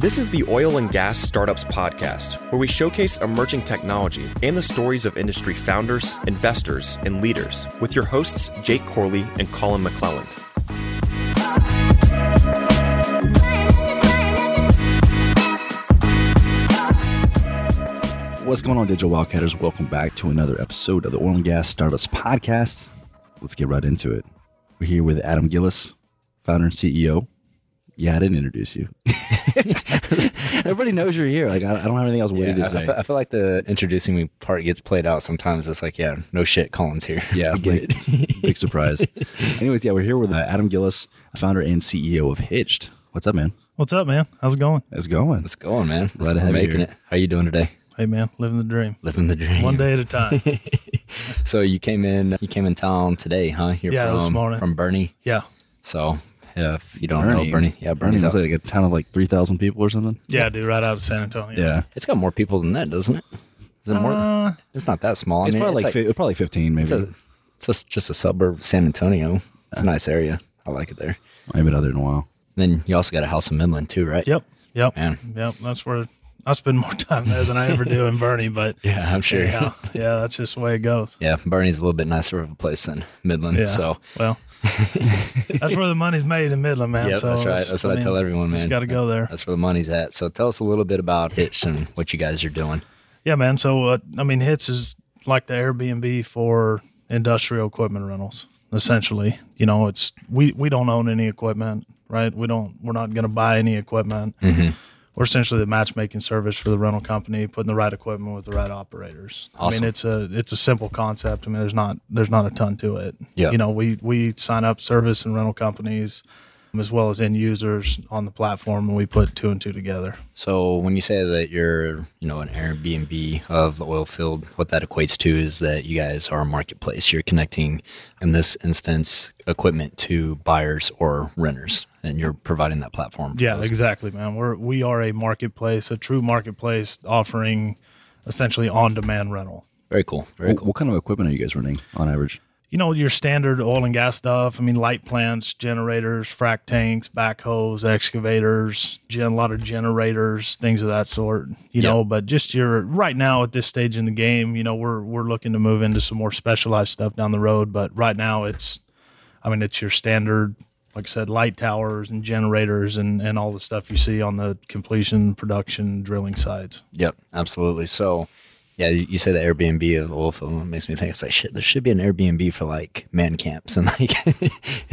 This is the Oil and Gas Startups Podcast, where we showcase emerging technology and the stories of industry founders, investors, and leaders with your hosts, Jake Corley and Collin McLelland. What's going on, Digital Wildcatters? Welcome back to another episode of the Oil and Gas Startups Podcast. Let's get right into it. We're here with Adam Gillis, founder and CEO. Yeah, I didn't introduce you. Everybody knows you're here. Like, I, I don't have anything else witty Yeah, to I, say. I feel, I feel like the introducing me part gets played out sometimes. It's like, yeah, no shit, Colin's here. Yeah, I get like, big surprise. Anyways, yeah, we're here with uh, Adam Gillis, founder and CEO of Hitched. What's up, man? What's up, man? How's it going? How's it going? Let's go man. Glad to We're have you making here. it. How you doing today? Hey, man, living the dream. Living the dream. One day at a time. So you came in. You came in town today, huh? You're Yeah, from, this morning. from Boerne. yeah. So if you don't know Boerne, yeah, Boerne's Boerne's like a town of like 3,000 people or something. Yeah, dude, right out of San Antonio. Yeah. It's got more people than that, doesn't it? Is it more? Uh, it's not that small. It's mean, probably it's like, fi- probably 15, maybe. it's, a, it's just, just a suburb of San Antonio. It's a nice area. I like it there. I haven't been out there in a while. Then you also got a house in Midland too, right? yep. Yep. Man. Yep. That's where I spend more time there than I ever do in Boerne, but Yeah, I'm sure. yeah, yeah, that's just the way it goes. Yeah, Boerne's a little bit nicer of a place than Midland. Yeah. So Well, that's where the money's made in Midland, man. yeah, so that's right. That's what I, mean, tell everyone, man. Just got to go there. That's where the money's at. So tell us a little bit about Hitch and what you guys are doing. Yeah, man. So, uh, I mean, Hits is like the Airbnb for industrial equipment rentals. Essentially, you know, it's we we don't own any equipment, right? We don't. We're not going to buy any equipment. We're essentially the matchmaking service for the rental company, putting the right equipment with the right operators. I mean, it's a it's a simple concept. I mean, there's not there's not a ton to it. Yeah. You know, we we sign up service and rental companies, as well as end users on the platform, and we put two and two together. So when you say that you're, you know, an Airbnb of the oil field, what that equates to is that you guys are a marketplace. You're connecting, in this instance, equipment to buyers or renters, and you're providing that platform. for Yeah, those. exactly, man. We're we are a marketplace, a true marketplace offering essentially on-demand rental. Very cool. Very cool. what kind of equipment are you guys running on average? You know, your standard oil and gas stuff. I mean, light plants, generators, frac tanks, backhoes, excavators, gen, a lot of generators, things of that sort. You Yeah. know, but just your right now at this stage in the game, you know, we're we're looking to move into some more specialized stuff down the road. But right now, it's, I mean, it's your standard. Like I said, light towers and generators and, and all the stuff you see on the completion, production, drilling sites. Yep, absolutely. So, yeah, you you say the Airbnb of the oil field it makes me think it's like shit. There should be an Airbnb for like man camps and like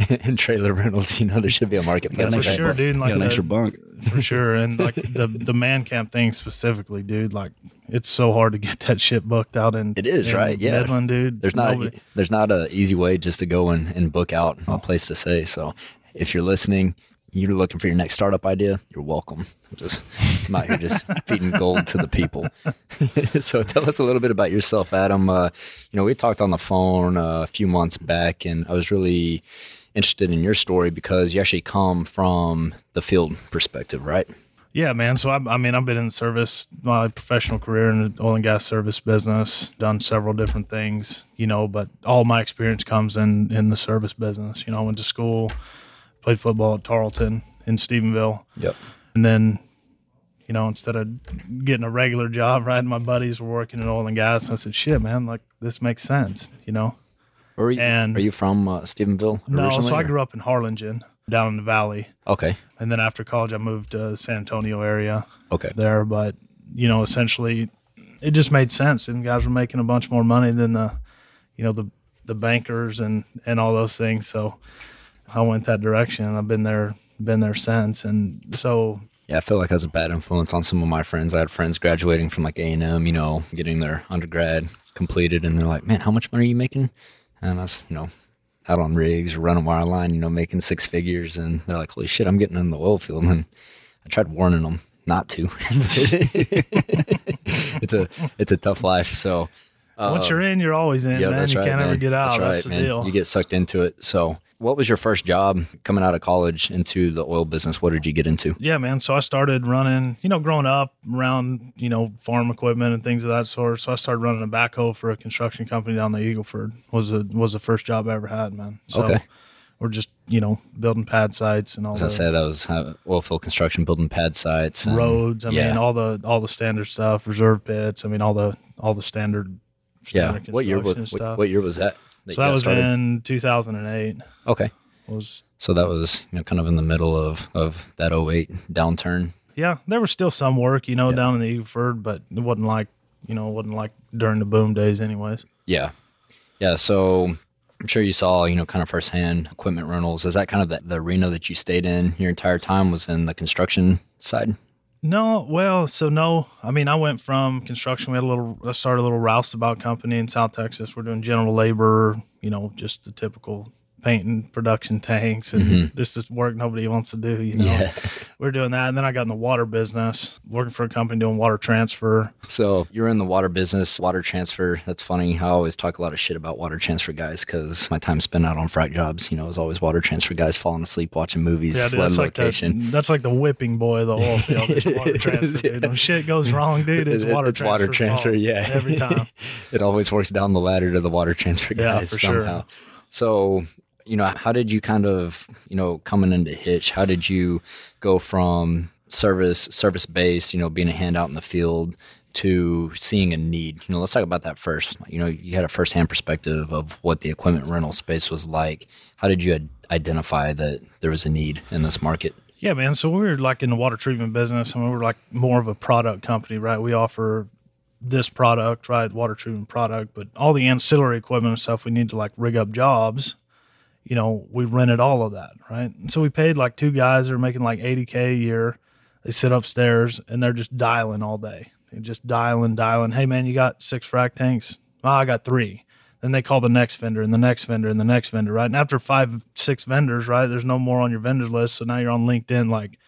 and trailer rentals. You know, there should be a marketplace. Got an For for that. sure, dude. Like got an extra bunk. for sure. And like the the man camp thing specifically, dude. Like it's so hard to get that shit booked out in. It is, in right? Yeah. Midland, dude. There's not Nobody- there's not a easy way just to go and, and book out a place to stay. So if you're listening, you're looking for your next startup idea, you're welcome. Just I'm out here just feeding gold to the people. so tell us a little bit about yourself, Adam. Uh, you know, we talked on the phone uh, a few months back, and I was really interested in your story because you actually come from the field perspective, right? Yeah, man. So I, I mean, I've been in service my professional career in the oil and gas service business. Done several different things, you know. But all my experience comes in in the service business. You know, I went to school, played football at Tarleton in Stephenville. Yep. And then, you know, instead of getting a regular job, right, my buddies were working in oil and gas. And I said, shit, man, like this makes sense, you know? Are you, And- are you from uh, Stephenville No, so I grew up in Harlingen down in the valley. Okay. And then after college, I moved to San Antonio area Okay. there. But, you know, essentially it just made sense. And guys were making a bunch more money than the, you know, the, the bankers and, and all those things. So I went that direction. I've been there, been there since. And so Yeah, I feel like I was a bad influence on some of my friends. I had friends graduating from like A and M, you know, getting their undergrad completed, and they're like, "Man, how much money are you making?" And I was, you know, out on rigs running wireline, you know, making six figures, and they're like, "Holy shit, I'm getting in the oil field." And I tried warning them not to. it's a it's a tough life. So once you're um, in, you're always in, yeah, man. You right, can't ever get out. That's right, That's, the man. deal. You get sucked into it. So, what was your first job coming out of college into the oil business? What did you get into? Yeah, man. So I started running, you know, growing up around, you know, farm equipment and things of that sort. So I started running a backhoe for a construction company down the Eagle Ford. Was a was the first job I ever had, man. So Okay. or just you know building pad sites and all As the I said, that was uh, oil field construction, building pad sites, and- roads. I yeah. mean, all the all the standard stuff, reserve pits. I mean, all the all the standard. yeah. What year was what, what year was that? That so that was started? in 2008. okay. Was So that was you know kind of in the middle of of that 08 downturn. yeah, there was still some work, you know, Yeah. down in the Eagle Ford, but it wasn't like you know, it wasn't like during the boom days, anyways. Yeah. Yeah. So I'm sure you saw, you know, kind of firsthand equipment rentals. Is that kind of the, the arena that you stayed in your entire time was in the construction side? No, well, so no. I mean, I went from construction. We had a little, I started a little roustabout company in South Texas. We're doing general labor, you know, just the typical painting production tanks and mm-hmm. this is work nobody wants to do, you know. Yeah. We're doing that. And then I got in the water business, working for a company doing water transfer. So you're in the water business, water transfer. That's funny. I always talk a lot of shit about water transfer guys because my time spent out on frac jobs, you know, is always water transfer guys falling asleep watching movies, Yeah, dude, that's like, the, location. that's like the whipping boy of the oil field. It's water transfer, dude. When shit goes wrong, dude, it's It- water it's transfer. water transfer, yeah. Every time. it always works down the ladder to the water transfer Yeah, guys sure. somehow. So, you know, how did you kind of, you know, coming into Hitch, how did you go from service service based, you know, being a hand out in the field to seeing a need? You know, let's talk about that first. You know, you had a firsthand perspective of what the equipment rental space was like. How did you ad- identify that there was a need in this market? Yeah, man. So we were like in the water treatment business. I mean, we're like more of a product company, right? We offer this product, right? Water treatment product, but all the ancillary equipment and stuff we need to like rig up jobs, you know, we rented all of that, right? And so we paid like two guys that are making like 80K a year. They sit upstairs and they're just dialing all day. They're just dialing, dialing. Hey, man, you got six frac tanks? Oh, I got three. Then they call the next vendor and the next vendor and the next vendor, right? And after five, six vendors, right, there's no more on your vendors list. So now you're on LinkedIn like,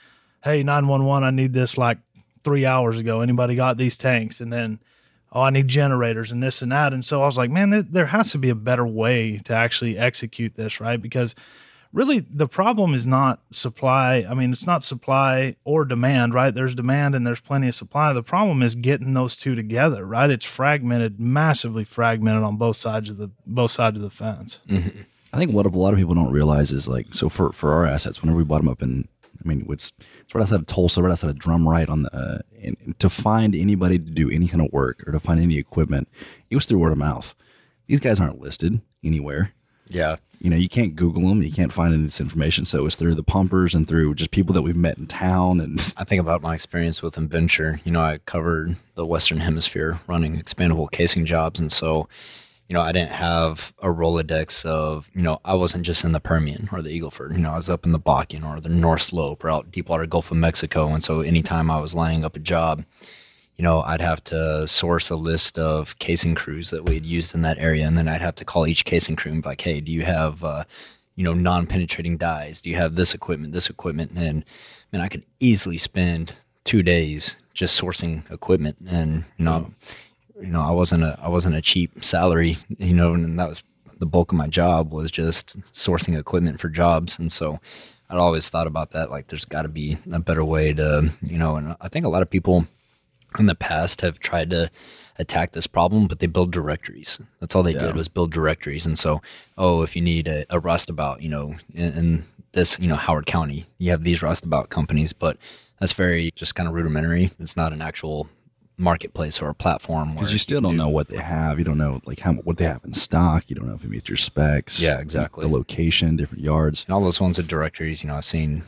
hey, 911, I need this like three hours ago. Anybody got these tanks? And then, oh, I need generators and this and that. And so I was like, man, th- there has to be a better way to actually execute this, right? Because really the problem is not supply. I mean, it's not supply or demand, right? There's demand and there's plenty of supply. The problem is getting those two together, right? It's fragmented, massively fragmented on both sides of the both sides of the fence. Mm-hmm. I think what a lot of people don't realize is like so for for our assets, whenever we bought them up in, I mean, it's it's right outside of Tulsa, right outside of Drumright on the, uh, and, and to find anybody to do any kind of work or to find any equipment, it was through word of mouth. These guys aren't listed anywhere. Yeah. You know, you can't Google them, you can't find any of this information. So it's through the pumpers and through just people that we've met in town. And I think about my experience with Enventure. You know, I covered the Western Hemisphere running expandable casing jobs. And so, you know, I didn't have a Rolodex of, you know, I wasn't just in the Permian or the Eagle Ford. You know, I was up in the Bakken or the North Slope or out Deepwater Gulf of Mexico. And so anytime I was lining up a job, you know, I'd have to source a list of casing crews that we had used in that area. And then I'd have to call each casing crew and be like, hey, do you have, uh, you know, non penetrating dies? Do you have this equipment, this equipment? And man, I could easily spend two days just sourcing equipment. And, you know, you know, I wasn't a, I wasn't a cheap salary, you know, and that was the bulk of my job was just sourcing equipment for jobs. And so I'd always thought about that. Like there's got to be a better way to, you know, and I think a lot of people, in the past have tried to attack this problem, but they build directories. That's all they did was build directories. And so, oh, if you need a, a roustabout, you know, in, in this, you know, Howard County, you have these roustabout companies, but that's very just kind of rudimentary. It's not an actual marketplace or a platform. because you still don't know what they have. You don't know like how what they have in stock. You don't know if it meets your specs. Yeah, exactly. The location, different yards. And all those ones with directories, you know, I've seen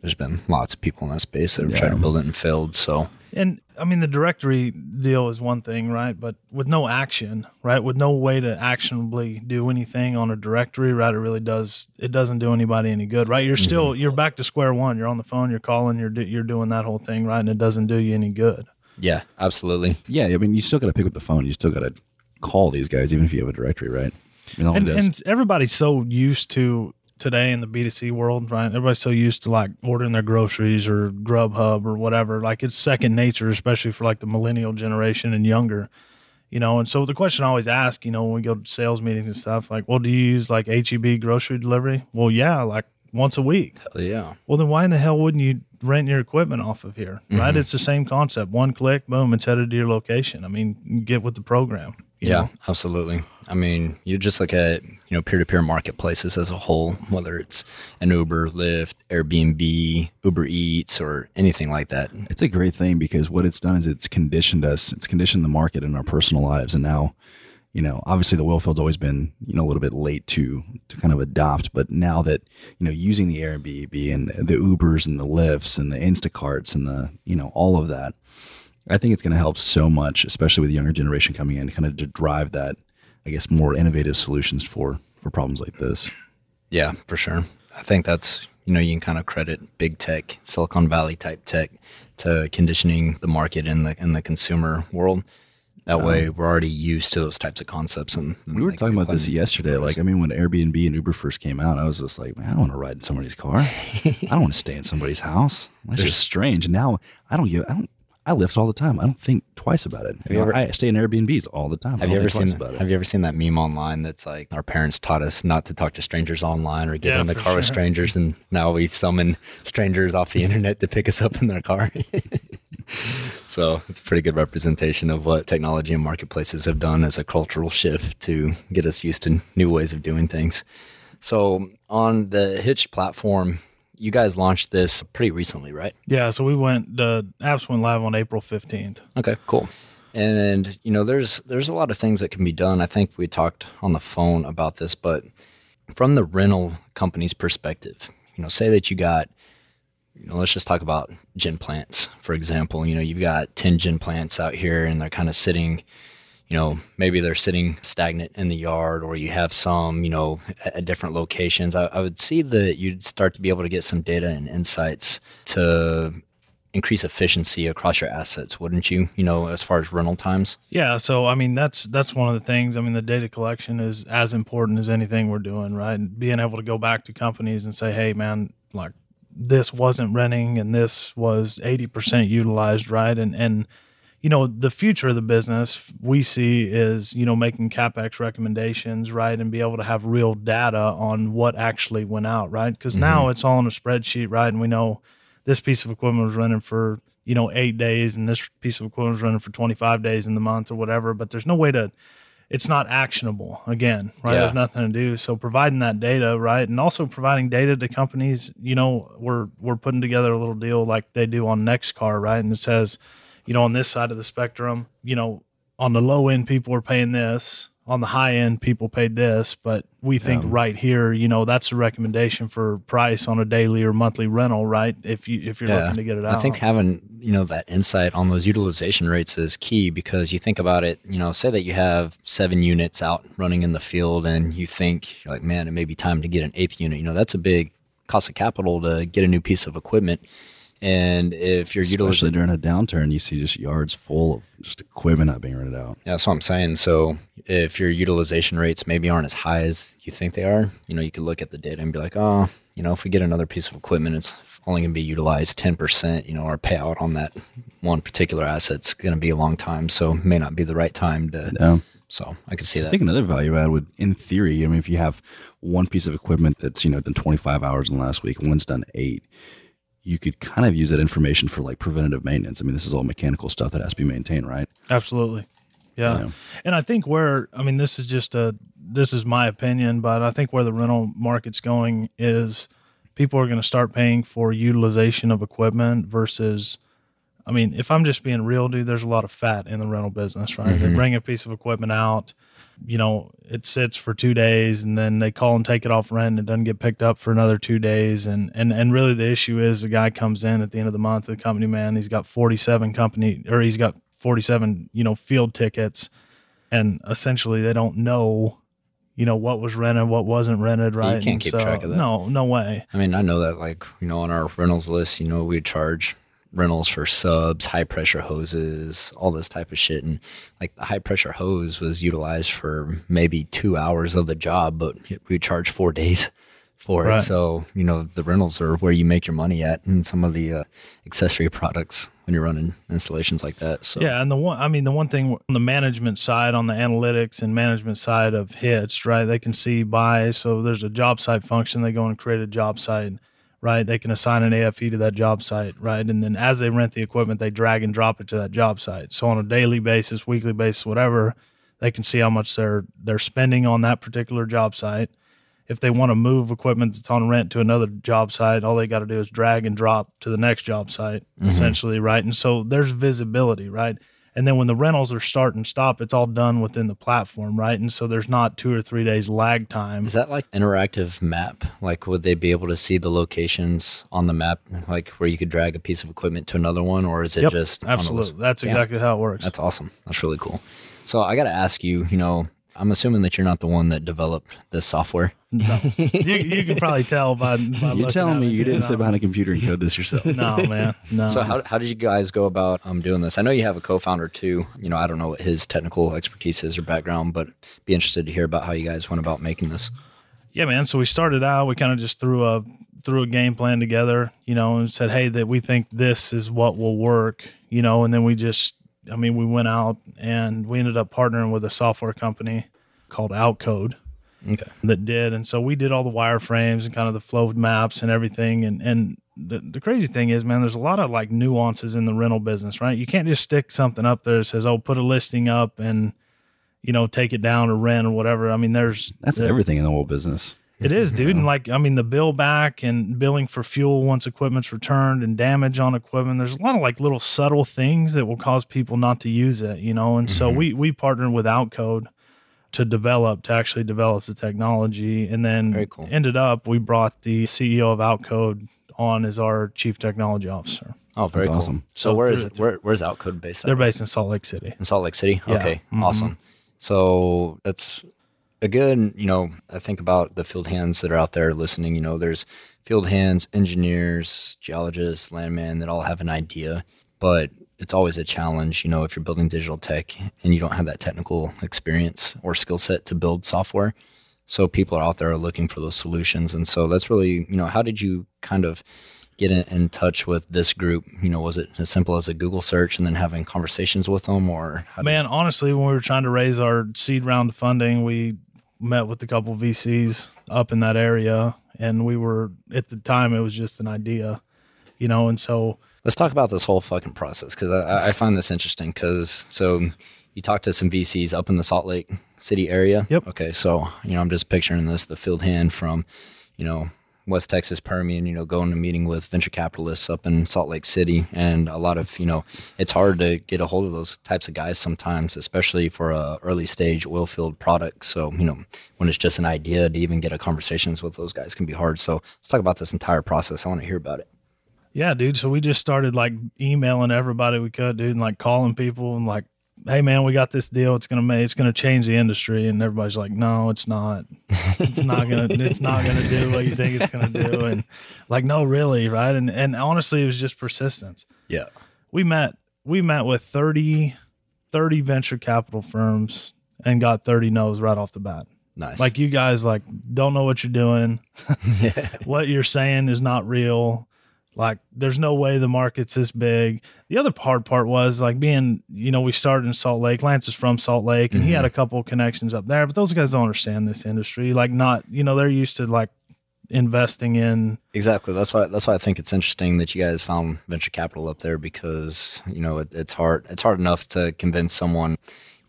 there's been lots of people in that space that have tried to build it and failed. So, And I mean, the directory deal is one thing, right? But with no action, right? With no way to actionably do anything on a directory, right? It really does. It doesn't do anybody any good, right? You're still mm-hmm. you're back to square one. You're on the phone. You're calling. You're do, you're doing that whole thing, right? And it doesn't do you any good. Yeah, absolutely. Yeah, I mean, you still got to pick up the phone. You still got to call these guys, even if you have a directory, right? I mean, all and, it and everybody's so used to today in the B2C world, right? Everybody's so used to like ordering their groceries or Grubhub or whatever. Like it's second nature, especially for like the millennial generation and younger, you know. And so the question I always ask, you know, when we go to sales meetings and stuff, like, well, do you use like HEB grocery delivery? Well, yeah, like once a week. Hell yeah. Well, then why in the hell wouldn't you rent your equipment off of here? Right? Mm-hmm. It's the same concept. One click, boom, it's headed to your location. I mean, get with the program. Yeah, know? absolutely. I mean, you just look at you know peer to peer marketplaces as a whole, whether it's an Uber, Lyft, Airbnb, Uber Eats, or anything like that. It's a great thing because what it's done is it's conditioned us. It's conditioned the market in our personal lives, and now, you know, obviously the oil field's always been you know a little bit late to to kind of adopt, but now that you know using the Airbnb and the Ubers and the Lyfts and the Instacarts and the you know all of that, I think it's going to help so much, especially with the younger generation coming in, to kind of to drive that, I guess, more innovative solutions for for problems like this. Yeah, for sure. I think that's you know you can kind of credit big tech, Silicon Valley type tech, to conditioning the market in the in the consumer world. That um, way, we're already used to those types of concepts. And, and We were they talking about this plenty- yesterday. Like, I mean, when Airbnb and Uber first came out, I was just like, man, I don't want to ride in somebody's car. I don't want to stay in somebody's house. That's just strange. And now I don't give. I don't. I Lyft all the time. I don't think twice about it. You you know, ever- I stay in Airbnbs all the time. Have you ever seen about it. Have you ever seen that meme online that's like our parents taught us not to talk to strangers online or get Yeah, in the for car with strangers, and now we summon strangers off the internet to pick us up in their car. so it's a pretty good representation of what technology and marketplaces have done as a cultural shift to get us used to new ways of doing things. So on the Hitch platform, you guys launched this pretty recently, right? Yeah. So we went, the apps went live on April 15th. Okay, cool. And you know, there's there's a lot of things that can be done. I think we talked on the phone about this, but from the rental company's perspective, you know, say that you got, you know, let's just talk about gen plants, for example. You know, you've got ten gen plants out here, and they're kind of sitting. You know, maybe they're sitting stagnant in the yard, or you have some, you know, at, at different locations. I, I would see that you'd start to be able to get some data and insights to increase efficiency across your assets, wouldn't you? You know, as far as rental times. Yeah, so I mean that's that's one of the things. I mean the data collection is as important as anything we're doing, right? And being able to go back to companies and say, "Hey man, like this wasn't running and this was 80% utilized, right?" And and you know, the future of the business we see is, you know, making capex recommendations, right? And be able to have real data on what actually went out, right? Cuz mm-hmm. now it's all in a spreadsheet, right? And we know this piece of equipment was running for you know eight days and this piece of equipment was running for 25 days in the month or whatever but there's no way to it's not actionable again right? Yeah. there's nothing to do. So providing that data right? And also providing data to companies you know we're we're putting together a little deal like they do on nextcar right? And it says you know on this side of the spectrum you know on the low end people are paying this on the high end people paid this but we think right here you know that's a recommendation for price on a daily or monthly rental right if you if you're looking to get it out I think having you know that insight on those utilization rates is key because you think about it. You know, say that you have seven units out running in the field, and you think like, man, it may be time to get an eighth unit. You know, that's a big cost of capital to get a new piece of equipment. And if your Especially utilization, during a downturn, you see just yards full of just equipment not being rented out. Yeah, that's what I'm saying. So if your utilization rates maybe aren't as high as you think they are, you know, you could look at the data and be like, oh, you know, if we get another piece of equipment, it's only going to be utilized 10%, you know, our payout on that one particular asset's going to be a long time. So may not be the right time to. Yeah. So I could see that. I think another value add would, in theory, I mean, if you have one piece of equipment that's you know done 25 hours in the last week one's done eight, you could kind of use that information for like preventative maintenance. I mean, this is all mechanical stuff that has to be maintained, right? Absolutely. Yeah. And I think where I mean this is just a this is my opinion, but I think where the rental market's going is people are going to start paying for utilization of equipment versus I mean, if I'm just being real, dude, there's a lot of fat in the rental business, right? They mm-hmm. bring a piece of equipment out, you know, it sits for two days and then they call and take it off rent and it doesn't get picked up for another two days. And and and really the issue is the guy comes in at the end of the month, the company man, he's got 47 company or he's got 47, you know, field tickets and essentially they don't know you know what was rented, what wasn't rented, you right? can't And keep track of that. No, no way. I mean, I know that, like, you know, on our rentals list, you know, we charge rentals for subs, high pressure hoses, all this type of shit. And like the high pressure hose was utilized for maybe two hours of the job, but we charge four days for Right. it. So, you know, the rentals are where you make your money at and some of the uh, accessory products when you're running installations like that. So, Yeah, and the one I mean the one thing on the management side, on the analytics and management side of Hitched, right? They can see by so there's a job site function. They go and create a job site, right? They can assign an AFE to that job site, right? And then as they rent the equipment, they drag and drop it to that job site. So on a daily basis, weekly basis, whatever, they can see how much they're they're spending on that particular job site. If they want to move equipment that's on rent to another job site, all they got to do is drag and drop to the next job site, mm-hmm. essentially, right? And so there's visibility, right? And then when the rentals are start and stop, it's all done within the platform, right? And so there's not two or three days lag time. Is that like interactive map? Like, would they be able to see the locations on the map, like where you could drag a piece of equipment to another one, or is it Yep, just on a list? absolutely. That's Damn. exactly how it works. That's awesome. That's really cool. So I got to ask you, you know, I'm assuming that you're not the one that developed this software. No. you, you can probably tell by, by You're telling at me it, you didn't know. sit behind a computer and code this yourself. No, man. No. So how, how did you guys go about um, doing this? I know you have a co-founder too. You know, I don't know what his technical expertise is or background, but be interested to hear about how you guys went about making this. Yeah, man. So we started out. We kind of just threw a threw a game plan together, you know, and said, "Hey, that we think this is what will work," you know, and then we just, I mean, we went out and we ended up partnering with a software company called Outcode Okay. that did, and so we did all the wireframes and kind of the flow maps and everything, and and. The, the crazy thing is, man, there's a lot of like nuances in the rental business, right? You can't just stick something up there that says, "Oh, put a listing up and, you know, take it down or rent or whatever." I mean, there's That's there- everything in the whole business. It is, dude. And like, I mean, the bill back and billing for fuel once equipment's returned and damage on equipment. There's a lot of like little subtle things that will cause people not to use it, you know. And so we we partnered with Outcode to develop to actually develop the technology, and then Very cool. ended up we brought the CEO of Outcode on as our chief technology officer. Oh, very That's cool. awesome. So So where is it? Where, where's Outcode based? They're out of? based in Salt Lake City. in Salt Lake City. Yeah. Okay, Mhm. awesome. So that's a good, you know, I think about the field hands that are out there listening. You know, there's field hands, engineers, geologists, landmen that all have an idea, but it's always a challenge, you know, if you're building digital tech and you don't have that technical experience or skill set to build software. So people are out there looking for those solutions. And so that's really, you know, how did you kind of get in, in touch with this group? You know, was it as simple as a Google search and then having conversations with them or Man, honestly, when we were trying to raise our seed round funding, we met with a couple VCs up in that area, and we were at the time it was just an idea, you know, and so Let's talk about this whole fucking process because I, I find this interesting. Because so you talked to some VCs up in the Salt Lake City area. Yep. Okay, so you know I'm just picturing this: the field hand from, you know, West Texas Permian. You know, going to meeting with venture capitalists up in Salt Lake City, and a lot of you know, it's hard to get a hold of those types of guys sometimes, especially for a early stage oil field product. So you know, when it's just an idea to even get a conversations with those guys can be hard. So let's talk about this entire process. I want to hear about it. yeah, dude. So we just started like emailing everybody we could, dude, and like calling people and like, hey, man, we got this deal. It's gonna make it's gonna change the industry, and everybody's like, no, it's not. It's not gonna. it's not gonna do what you think it's gonna do, and like, no, really, right? And and honestly, it was just persistence. Yeah. we met we met with 30 30 venture capital firms and got 30 no's right off the bat Nice. like you guys like don't know what you're doing what you're saying is not real like there's no way the market's this big the other hard part was like being you know we started in salt lake lance is from salt lake and he had mm-hmm. a couple of connections up there but those guys don't understand this industry like not you know they're used to like investing in Exactly. That's why. That's why I think it's interesting that you guys found venture capital up there because you know it, it's hard. It's hard enough to convince someone,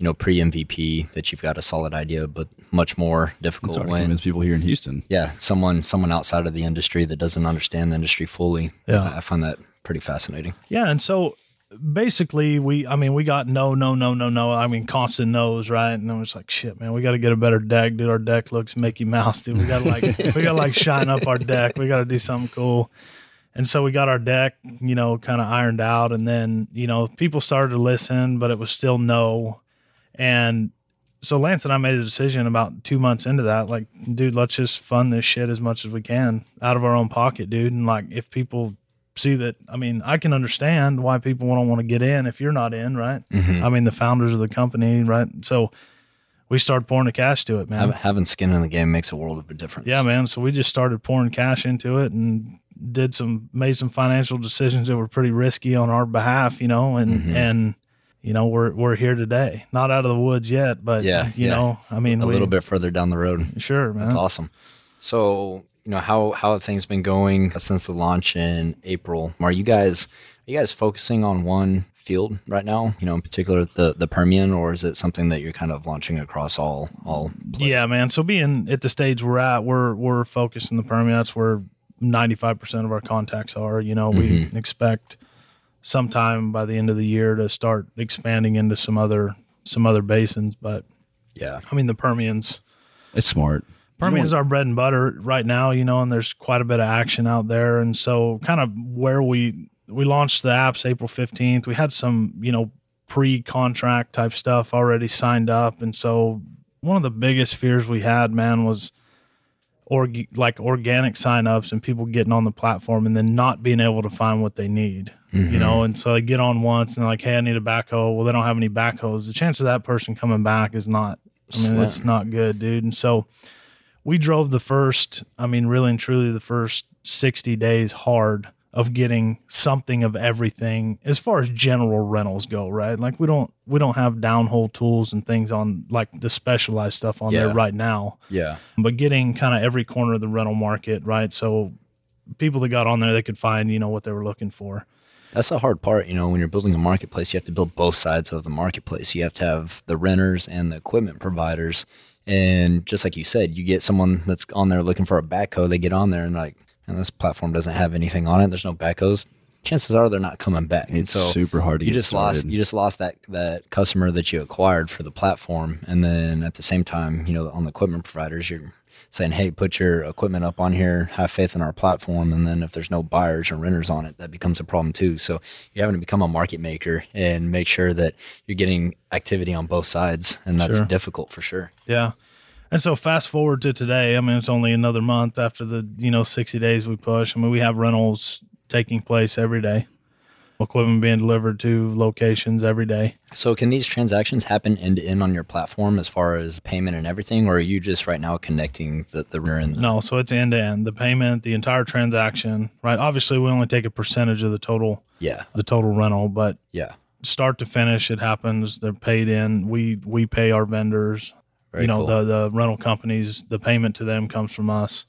you know, pre MVP that you've got a solid idea, but much more It's difficult to when convince people here in Houston. yeah, someone someone outside of the industry that doesn't understand the industry fully. Yeah. I, I find that pretty fascinating. Yeah, and so basically we I mean we got no no no no no I mean constant no's right and then it's like shit man we got to get a better deck dude our deck looks Mickey Mouse dude we got to like we got to like shine up our deck we got to do something cool and so we got our deck you know kind of ironed out and then you know people started to listen but it was still no and so Lance and I made a decision about two months into that like dude let's just fund this shit as much as we can out of our own pocket dude and like if people see that i mean i can understand why people don't want to get in if you're not in right Mhm. i mean the founders of the company right so we started pouring the cash to it, man. Having skin in the game makes a world of a difference. Yeah, man. So we just started pouring cash into it and did some made some financial decisions that were pretty risky on our behalf, you know, and Mhm. and you know we're we're here today. Not out of the woods yet, but Yeah, you yeah. know, I mean, a we, little bit further down the road. Sure, man. That's awesome. So, you know, how how have things been going since the launch in April? Are you guys are you guys focusing on one field right now? You know, in particular the the Permian, or is it something that you're kind of launching across all all? places? Yeah, man. So being at the stage we're at, we're we're focused in the Permian. That's where ninety five percent of our contacts are. You know, we mm-hmm. expect sometime by the end of the year to start expanding into some other some other basins. But yeah, I mean, the Permian's It's smart. Permian's our bread and butter right now, you know, and there's quite a bit of action out there. And so kind of where we we launched the apps April 15th, we had some, you know, pre-contract type stuff already signed up. And so one of the biggest fears we had, man, was org- like organic signups and people getting on the platform and then not being able to find what they need. You know, mm-hmm. and so they get on once and like, Hey, I need a backhoe. Well, they don't have any backhoes. The chance of that person coming back is not I mean, Slim. it's not good, dude. And so we drove the first, I mean, really and truly the first 60 days hard of getting something of everything as far as general rentals go, right? Like we don't we don't have downhole tools and things on like the specialized stuff on Yeah. there right now. yeah, But getting kind of every corner of the rental market, right? So people that got on there they could find, you know, what they were looking for. That's the hard part, you know, when you're building a marketplace, you have to build both sides of the marketplace. You have to have the renters and the equipment providers. And just like you said, you get someone that's on there looking for a backhoe, they get on there and like, and this platform doesn't have anything on it. There's no backhoes. Chances are they're not coming back. And It's super hard to you get just lost you just lost that that customer that you acquired for the platform and then at the same time you know on the equipment providers you're saying hey put your equipment up on here have faith in our platform and then if there's no buyers or renters on it that becomes a problem too so you're having to become a market maker and make sure that you're getting activity on both sides and that's Sure. difficult for sure Yeah. And so fast forward to today, I mean it's only another month after the, you know, 60 days we push. I mean we have rentals taking place every day. Equipment being delivered to locations every day. so can these transactions happen end to end on your platform as far as payment and everything or are you just right now connecting the the and the, No, so it's end to end. The payment, the entire transaction, right? Obviously we only take a percentage of the total yeah the total rental, but yeah start to finish it happens. They're paid in. We we pay our vendors. Very you know, cool. the the rental companies, the payment to them comes from us.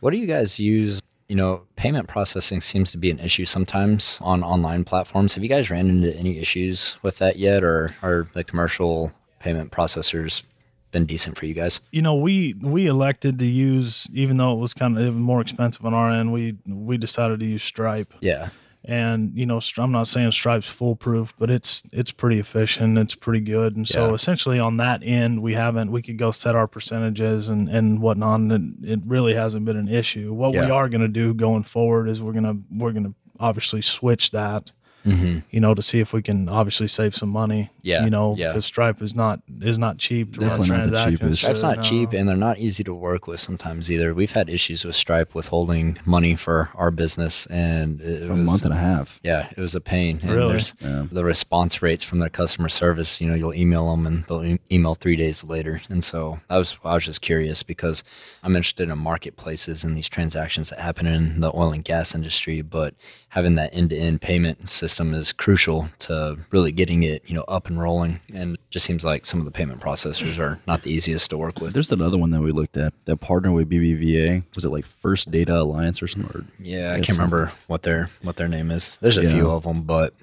What do you guys use? You know, payment processing seems to be an issue sometimes on online platforms. Have you guys ran into any issues with that yet, or are the commercial payment processors been decent for you guys? you know we we elected to use even though it was kind of more expensive on our end we we decided to use stripe Yeah, and you know i'm not saying stripe's foolproof but it's it's pretty efficient. It's pretty good. And so Yeah. essentially on that end we haven't we could go set our percentages and and whatnot and it, it really hasn't been an issue. What we are going to do going forward is we're going to we're going to obviously switch that mm-hmm. you know to see if we can obviously save some money Yeah, you know yeah. because stripe is not is not cheap to Definitely run not the transactions cheapest. Stripe's so, not no. cheap, and they're not easy to work with sometimes either. We've had issues with Stripe withholding money for our business, and it, For a month and a half. Yeah, it was a pain. And Really? there's Yeah. the response rates from their customer service. You know, you'll email them and they'll e- email three days later. And so I was I was just curious because I'm interested in marketplaces and these transactions that happen in the oil and gas industry. But having that end to end payment system is crucial to really getting it you know up and rolling. And it just seems like some of the payment processors are not the easiest to work with. There's another one that we looked at that partnered with BBVA. Was it like First Data Alliance or something? Or, Yeah, I can't remember what their what their name is. There's a Yeah. few of them, but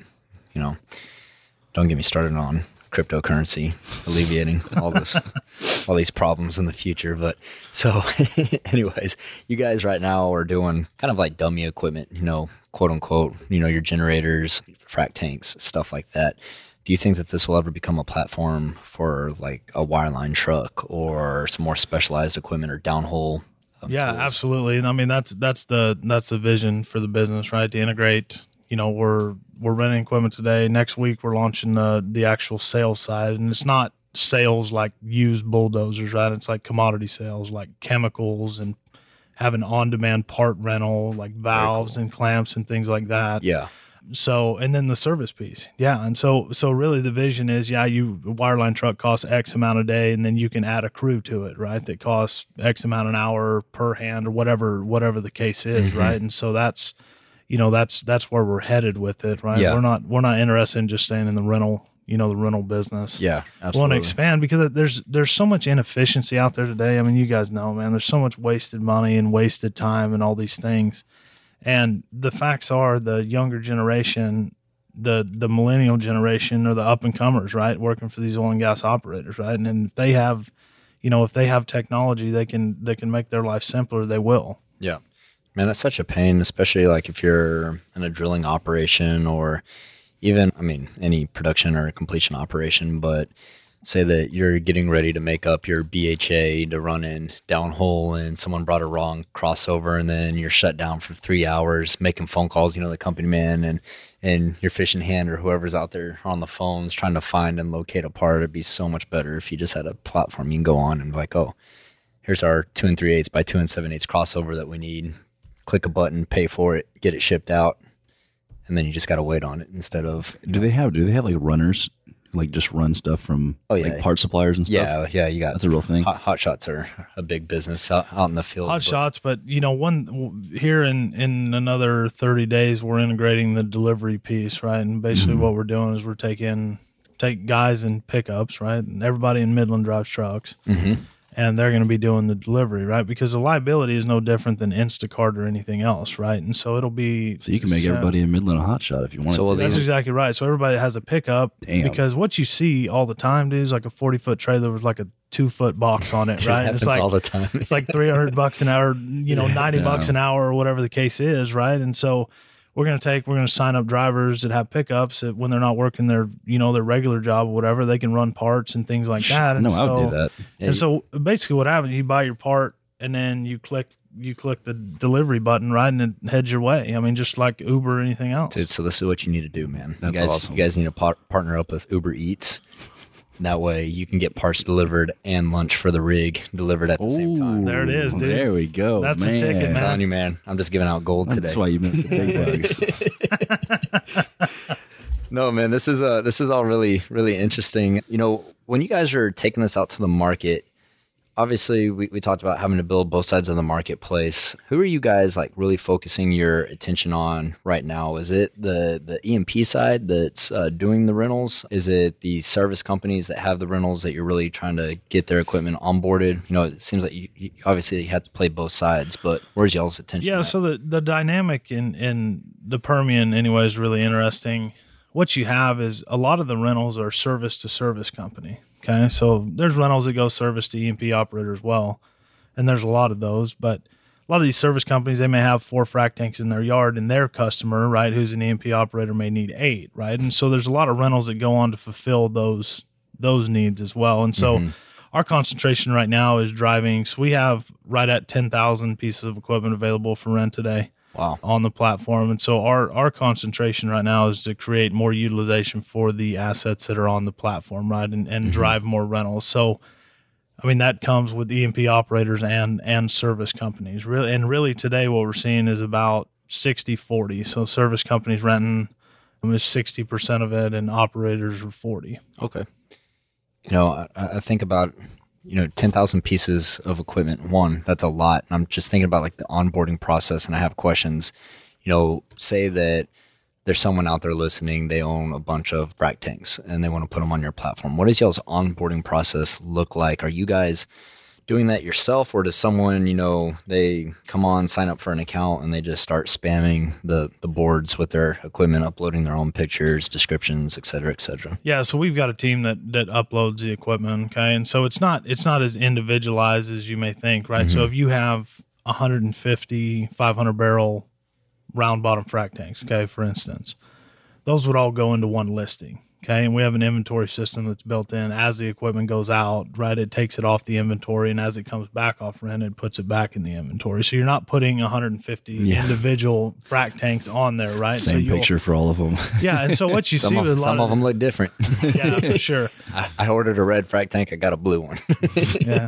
you know, don't get me started on cryptocurrency alleviating all this all these problems in the future. But so, anyways, you guys right now are doing kind of like dummy equipment, you know, quote unquote, you know, your generators, frac tanks, stuff like that. Do you think that this will ever become a platform for like a wireline truck or some more specialized equipment or downhole? um, yeah tools? absolutely and i mean that's that's the that's the vision for the business right to integrate you know we're we're renting equipment today next week we're launching the the actual sales side and it's not sales like used bulldozers right it's like commodity sales like chemicals and having on-demand part rental like valves cool. and clamps and things like that Yeah. so and then the service piece yeah and so so really the vision is yeah you wireline truck costs x amount a day and then you can add a crew to it right that costs x amount an hour per hand or whatever whatever the case is Mm-hmm. right and so that's you know that's that's where we're headed with it right Yeah. we're not we're not interested in just staying in the rental you know the rental business Yeah, absolutely. want to expand because there's there's so much inefficiency out there today. I mean, you guys know, man. There's so much wasted money and wasted time and all these things. And the facts are, the younger generation, the the millennial generation, are the up and comers, right? Working for these oil and gas operators, right? And then if they have, you know, if they have technology, they can they can make their life simpler. They will. Yeah. Man, that's such a pain, especially like if you're in a drilling operation or even, I mean, any production or completion operation, but say that you're getting ready to make up your BHA to run in downhole and someone brought a wrong crossover and then you're shut down for three hours making phone calls, you know, the company man and, and your fishing hand or whoever's out there on the phones trying to find and locate a part. It'd be so much better if you just had a platform you can go on and be like, oh, here's our two and three eighths by two and seven eighths crossover that we need. Click a button, pay for it, get it shipped out, and then you just got to wait on it instead of Do they have do they have like runners like just run stuff from Oh, yeah. like part suppliers and stuff? yeah, yeah. You got That's a real thing. Hot, hot shots are a big business out, out in the field. hot but- shots but you know one here in in another 30 days we're integrating the delivery piece right and basically Mm-hmm. what we're doing is we're taking take guys in pickups right and everybody in midland drives trucks Mhm. And they're going to be doing the delivery right because the liability is no different than instacart or anything else right and so it'll be So you can make so- everybody in Midland a hot shot if you want So to. that's exactly right. So everybody has a pickup Damn. because what you see all the time, dude, is like a forty foot trailer with like a two foot box on it, It right? And happens it's like all the time. it's like 300 bucks an hour, you know, 90 bucks an hour or whatever the case is, right? And so we're going to take, we're going to sign up drivers that have pickups that when they're not working their, you know, their regular job or whatever, they can run parts and things like that. And no, I would do so- that. And so basically what happens, you buy your part and then you click, you click the delivery button, right? And it heads your way. I mean, just like Uber or anything else. Dude, so this is what you need to do, man. That's you guys, awesome. you guys need to par- partner up with Uber Eats. That way, you can get parts delivered and lunch for the rig delivered at the same time. There it is, dude. There we go. That's the man. ticket, I'm telling you, man. I'm just giving out gold That's today. That's why you missed the big bugs. No, man, this is uh this is all really really interesting. You know, when you guys are taking this out to the market, obviously we, we talked about having to build both sides of the marketplace. Who are you guys like really focusing your attention on right now? Is it the the E&P side that's uh, doing the rentals? Is it the service companies that have the rentals that you're really trying to get their equipment onboarded? You know, it seems like you, you obviously you have to play both sides, but where's y'all's attention? Yeah, at? so the the dynamic in in the Permian anyway is really interesting. What you have is a lot of the rentals are service to service company. Okay, so there's rentals that go service to E&P operator as well, and there's a lot of those. But a lot of these service companies they may have four frac tanks in their yard, and their customer, right, who's an E&P operator, may need eight, right? And so there's a lot of rentals that go on to fulfill those those needs as well. And so mm-hmm. our concentration right now is driving. So we have right at ten thousand pieces of equipment available for rent today wow. on the platform. And so our our concentration right now is to create more utilization for the assets that are on the platform, right? And and mm-hmm. drive more rentals. So I mean that comes with E&P operators and and service companies. Really and really today what we're seeing is about 60-40. So service companies renting is 60% of it and operators are 40. Okay. You know, I, I think about you know ten thousand pieces of equipment. One, that's a lot. And I'm just thinking about like the onboarding process, and I have questions. You know, say that there's someone out there listening. They own a bunch of frac tanks, and they want to put them on your platform. What does y'all's onboarding process look like? Are you guys doing that yourself or does someone you know they come on sign up for an account and they just start spamming the the boards with their equipment uploading their own pictures descriptions et cetera et cetera Yeah, so we've got a team that that uploads the equipment, okay? And so it's not it's not as individualized as you may think, right? So mm-hmm. if you have 150 500 barrel round bottom frac tanks, okay, for instance, those would all go into one listing, okay? And we have an inventory system that's built in as the equipment goes out, right? It takes it off the inventory and as it comes back off rent, it puts it back in the inventory. So you're not putting 150 Yeah. individual frac tanks on there, right? Same you'll- picture for all of them. Yeah, and so what you some, see of, with a lot some of them look different yeah, for sure. I, I ordered a red frac tank. I got a blue one. yeah.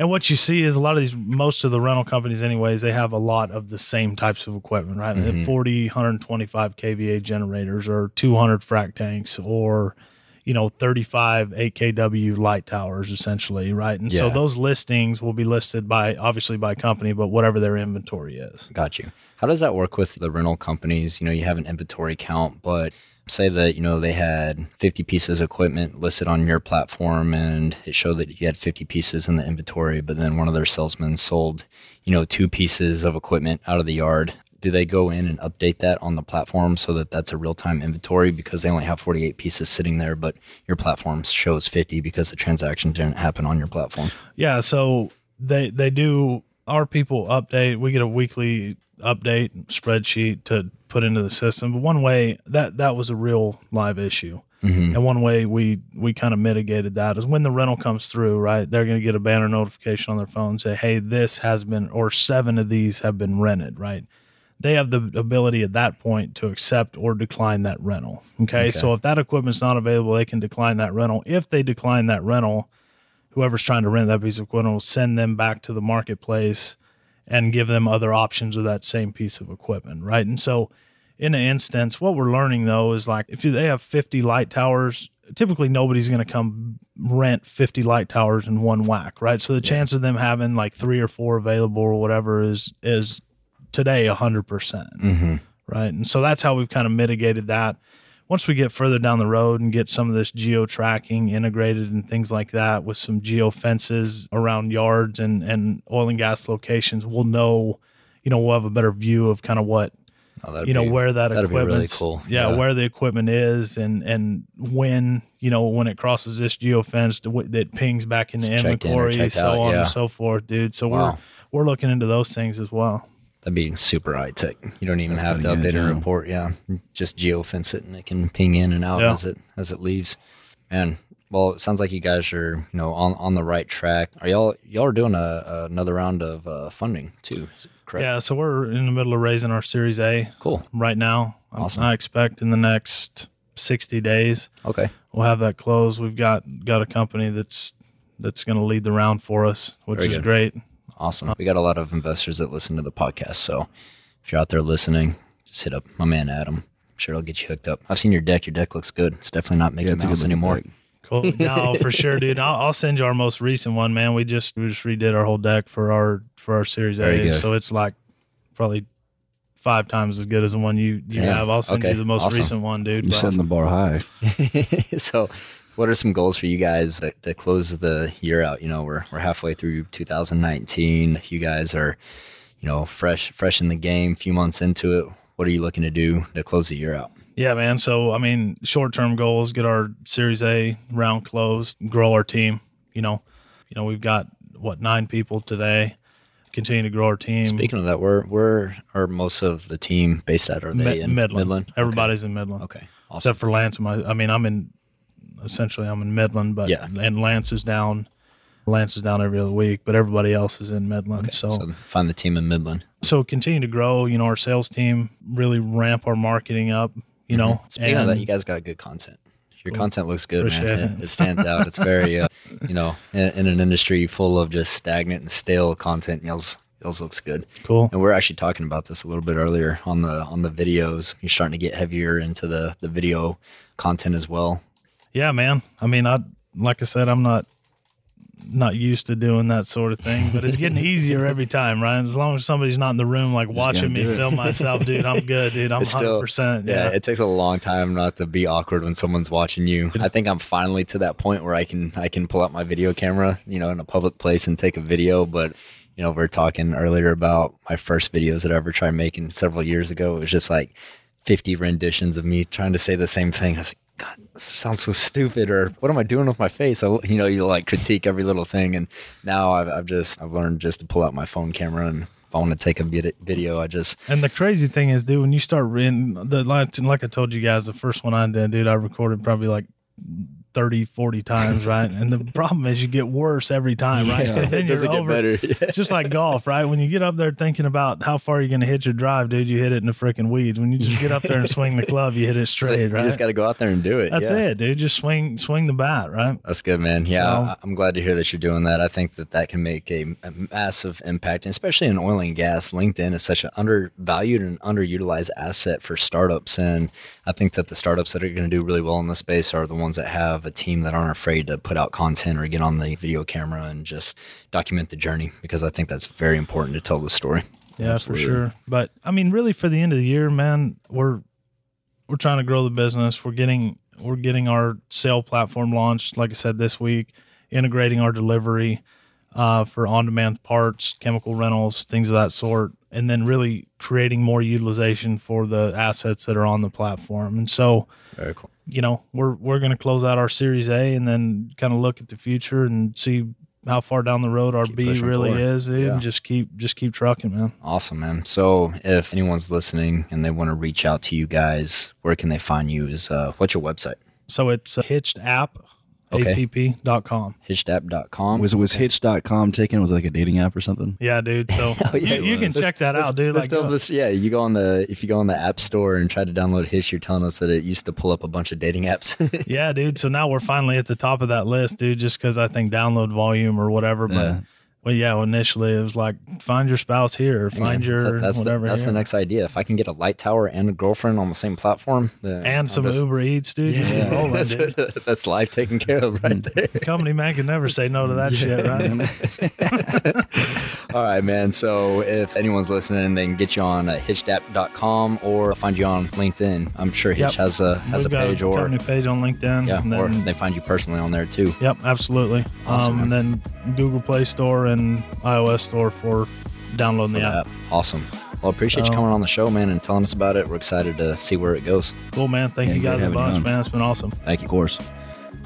And what you see is a lot of these, most of the rental companies, anyways, they have a lot of the same types of equipment, right? Mhm. 40, 125 kVA generators or 200 frac tanks or, you know, 35 8kW light towers, essentially, right? And so those listings will be listed by, obviously by company, but whatever their inventory is. Got you. How does that work with the rental companies? You know, you have an inventory count, but say that, you know, they had 50 pieces of equipment listed on your platform and it showed that you had 50 pieces in the inventory, but then one of their salesmen sold, you know, two pieces of equipment out of the yard. Do they go in and update that on the platform so that that's a real time inventory because they only have 48 pieces sitting there, but your platform shows 50 because the transaction didn't happen on your platform? Yeah, so they they do our people update. We get a weekly update spreadsheet to put into the system. But one way that that was a real live issue. Mm-hmm. And one way we we kind of mitigated that is when the rental comes through, right? They're going to get a banner notification on their phone say, "Hey, this has been or 7 of these have been rented," right? They have the ability at that point to accept or decline that rental. Okay? Okay. So if that equipment's not available, they can decline that rental. If they decline that rental, whoever's trying to rent that piece of equipment will send them back to the marketplace and give them other options of that same piece of equipment, right? And so, in an instance, what we're learning though is like if they have 50 light towers, typically nobody's going to come rent 50 light towers in one whack, right? So the chance of them having like three or four available or whatever is is today 100%, Mm-hmm. right? And so that's how we've kind of mitigated that. Once we get further down the road and get some of this geo tracking integrated and things like that with some geo fences around yards and, and oil and gas locations, we'll know, you know, we'll have a better view of kind of what Oh, you know be- where that equipment really cool. yeah, Yeah. where the equipment is and and when you know when it crosses this geo fence to, that pings back into It's checked in or inventory checked so out, on yeah. and so forth dude so Wow. we're we're looking into those things as well That'd be super high tech. You don't even That's have to update a yeah. report. Yeah, just geofence it and it can ping in and out Yeah. as it as it leaves. And well, it sounds like you guys are you know on on the right track. Are y'all y'all are doing a, another round of uh, funding too? Correct? yeah so we're in the middle of raising our series a Cool. right now I- Awesome. i expect in the next 60 days Okay. we'll have that closed we've got got a company that's that's going to lead the round for us which Very is good. great Awesome. We got a lot of investors that listen to the podcast. So if you're out there listening, just hit up my man Adam. I'm sure he'll get you hooked up. I've seen your deck. Your deck looks good. It's definitely not making Yeah, it's good Mouse anymore. deck. Cool. No, for sure, dude. I'll, I'll send you our most recent one, man. We just we just redid our whole deck for our for our series Very A, good. so it's like probably five times as good as the one you you Yeah. have. I'll send Okay. you the most Awesome. recent one, dude. You're but- setting the bar high. so what are some goals for you guys that, that close the year out you know we're, we're halfway through 2019 you guys are you know fresh fresh in the game few months into it what are you looking to do to close the year out Yeah, man. So I mean, short term goals: get our Series A round closed, grow our team. You know, you know we've got what nine people today. Continue to grow our team. speaking of that where where are most of the team based at are they Mi- in Midland. midland Everybody's in Midland. okay, okay. awesome except for Lance. and I mean, I'm in essentially I'm in Midland, but Yeah. and Lance is down. Lance is down every other week, but everybody else is in Midland. Okay, so, so find the team in midland so continue to grow. You know, our sales team really ramp our marketing up. You know, Mm-hmm. speaking of that you guys got good content your Cool. content looks good man Appreciate it, it. it stands out it's very uh, you know in, in an industry full of just stagnant and stale content y'all's y'all's looks good cool. And we're actually talking about this a little bit earlier on the on the videos. You're starting to get heavier into the the video content as well. Yeah, man. I mean, I like I said, I'm not not used to doing that sort of thing, but it's getting easier every time, right? As long as somebody's not in the room, like watching me film myself, dude, I'm good, dude. I'm It's 100. still- percent Yeah, Yeah, it takes a long time not to be awkward when someone's watching you. I think I'm finally to that point where I can I can pull out my video camera, you know, in a public place and take a video. But you know, we are talking earlier about my first videos that I ever tried making several years ago. It was just like 50 renditions of me trying to say the same thing. I was like, God, this sounds so stupid. Or what am I doing with my face? I, you know, you like critique every little thing. And now I've, I've just I've learned just to pull out my phone camera and if I want to take a video, I just And the crazy thing is, dude, when you start reading the like, like I told you guys, the first one I did, dude, I recorded probably like 30, 40 times, right? And the problem is you get worse every time, right? then it doesn't get over- better. It's just like golf, right? When you get up there thinking about how far you're going to hit your drive, dude, you hit it in the freaking weeds. When you just get up there and swing the club, you hit it straight, you right? You just got to go out there and do it. That's yeah. it, dude. Just swing, swing the bat, right? That's good, man. Yeah, So- I'm glad to hear that you're doing that. I think that that can make a, a massive impact, and especially in oil and gas. LinkedIn is such an undervalued and underutilized asset for startups, and I think that the startups that are going to do really well in this space are the ones that have a team that aren't afraid to put out content or get on the video camera and just document the journey because I think that's very important to tell the story. Yeah, Absolutely. for sure. But I mean, really, for the end of the year, man, we're we're trying to grow the business. We're getting we're getting our sale platform launched. Like I said, this week, integrating our delivery uh, for on-demand parts, chemical rentals, things of that sort, and then really creating more utilization for the assets that are on the platform. And so, Very cool. you know, we're we're going to close out our Series A and then kind of look at the future and see how far down the road our Keep B really forward. is, dude. Yeah. And just keep just keep trucking, man. Awesome, man. So, if anyone's listening and they want to reach out to you guys, where can they find you? Is uh, what's your website? So it's uh, hitched app, Okay. app.com. Hitchedapp.com. Was was Hitch.com taken? Was it like a dating app or something? Yeah, dude. So Oh, yeah, you, you it can was. check that Let's- out, dude. let's Like, tell uh, this, yeah, you go on the if you go on the App Store and try to download Hitch, you're telling us that it used to pull up a bunch of dating apps. yeah, dude. So now we're finally at the top of that list, dude, just because I think download volume or whatever. But, Yeah. Well, yeah, initially it was like, find your spouse here, or find man, your that- that's whatever the, that's here. the next idea. If I can get a light tower and a girlfriend on the same platform, then and some just- Uber Eats, dude. Yeah. Yeah, Rolling, that's, dude. that's life taken care of right there. Company man can never say no to that shit, right? All right, man. So if anyone's listening, they can get you on uh, or find you on LinkedIn. I'm sure Hitch Yep. has a has We've a page or company page on LinkedIn. yeah, and or they find you personally on there too. Yep, absolutely. Awesome, um, and then Google Play Store and iOS Store for downloading for the app. that. Awesome. Well, appreciate you coming on the show, man, and telling us about it. We're excited to see where it goes. Cool, man. Thank Yeah, you guys a having bunch, man. It's been awesome. Thank you. Of course.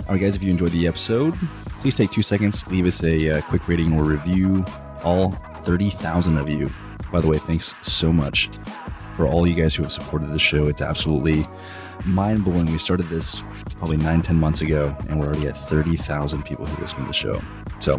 All right, guys, if you enjoyed the episode, please take two seconds, leave us a uh, quick rating or review. All 30,000 of you. By the way, thanks so much for all you guys who have supported the show. It's absolutely mind blowing. We started this probably nine, 10 months ago, and we're already at 30,000 people who listen to the show. So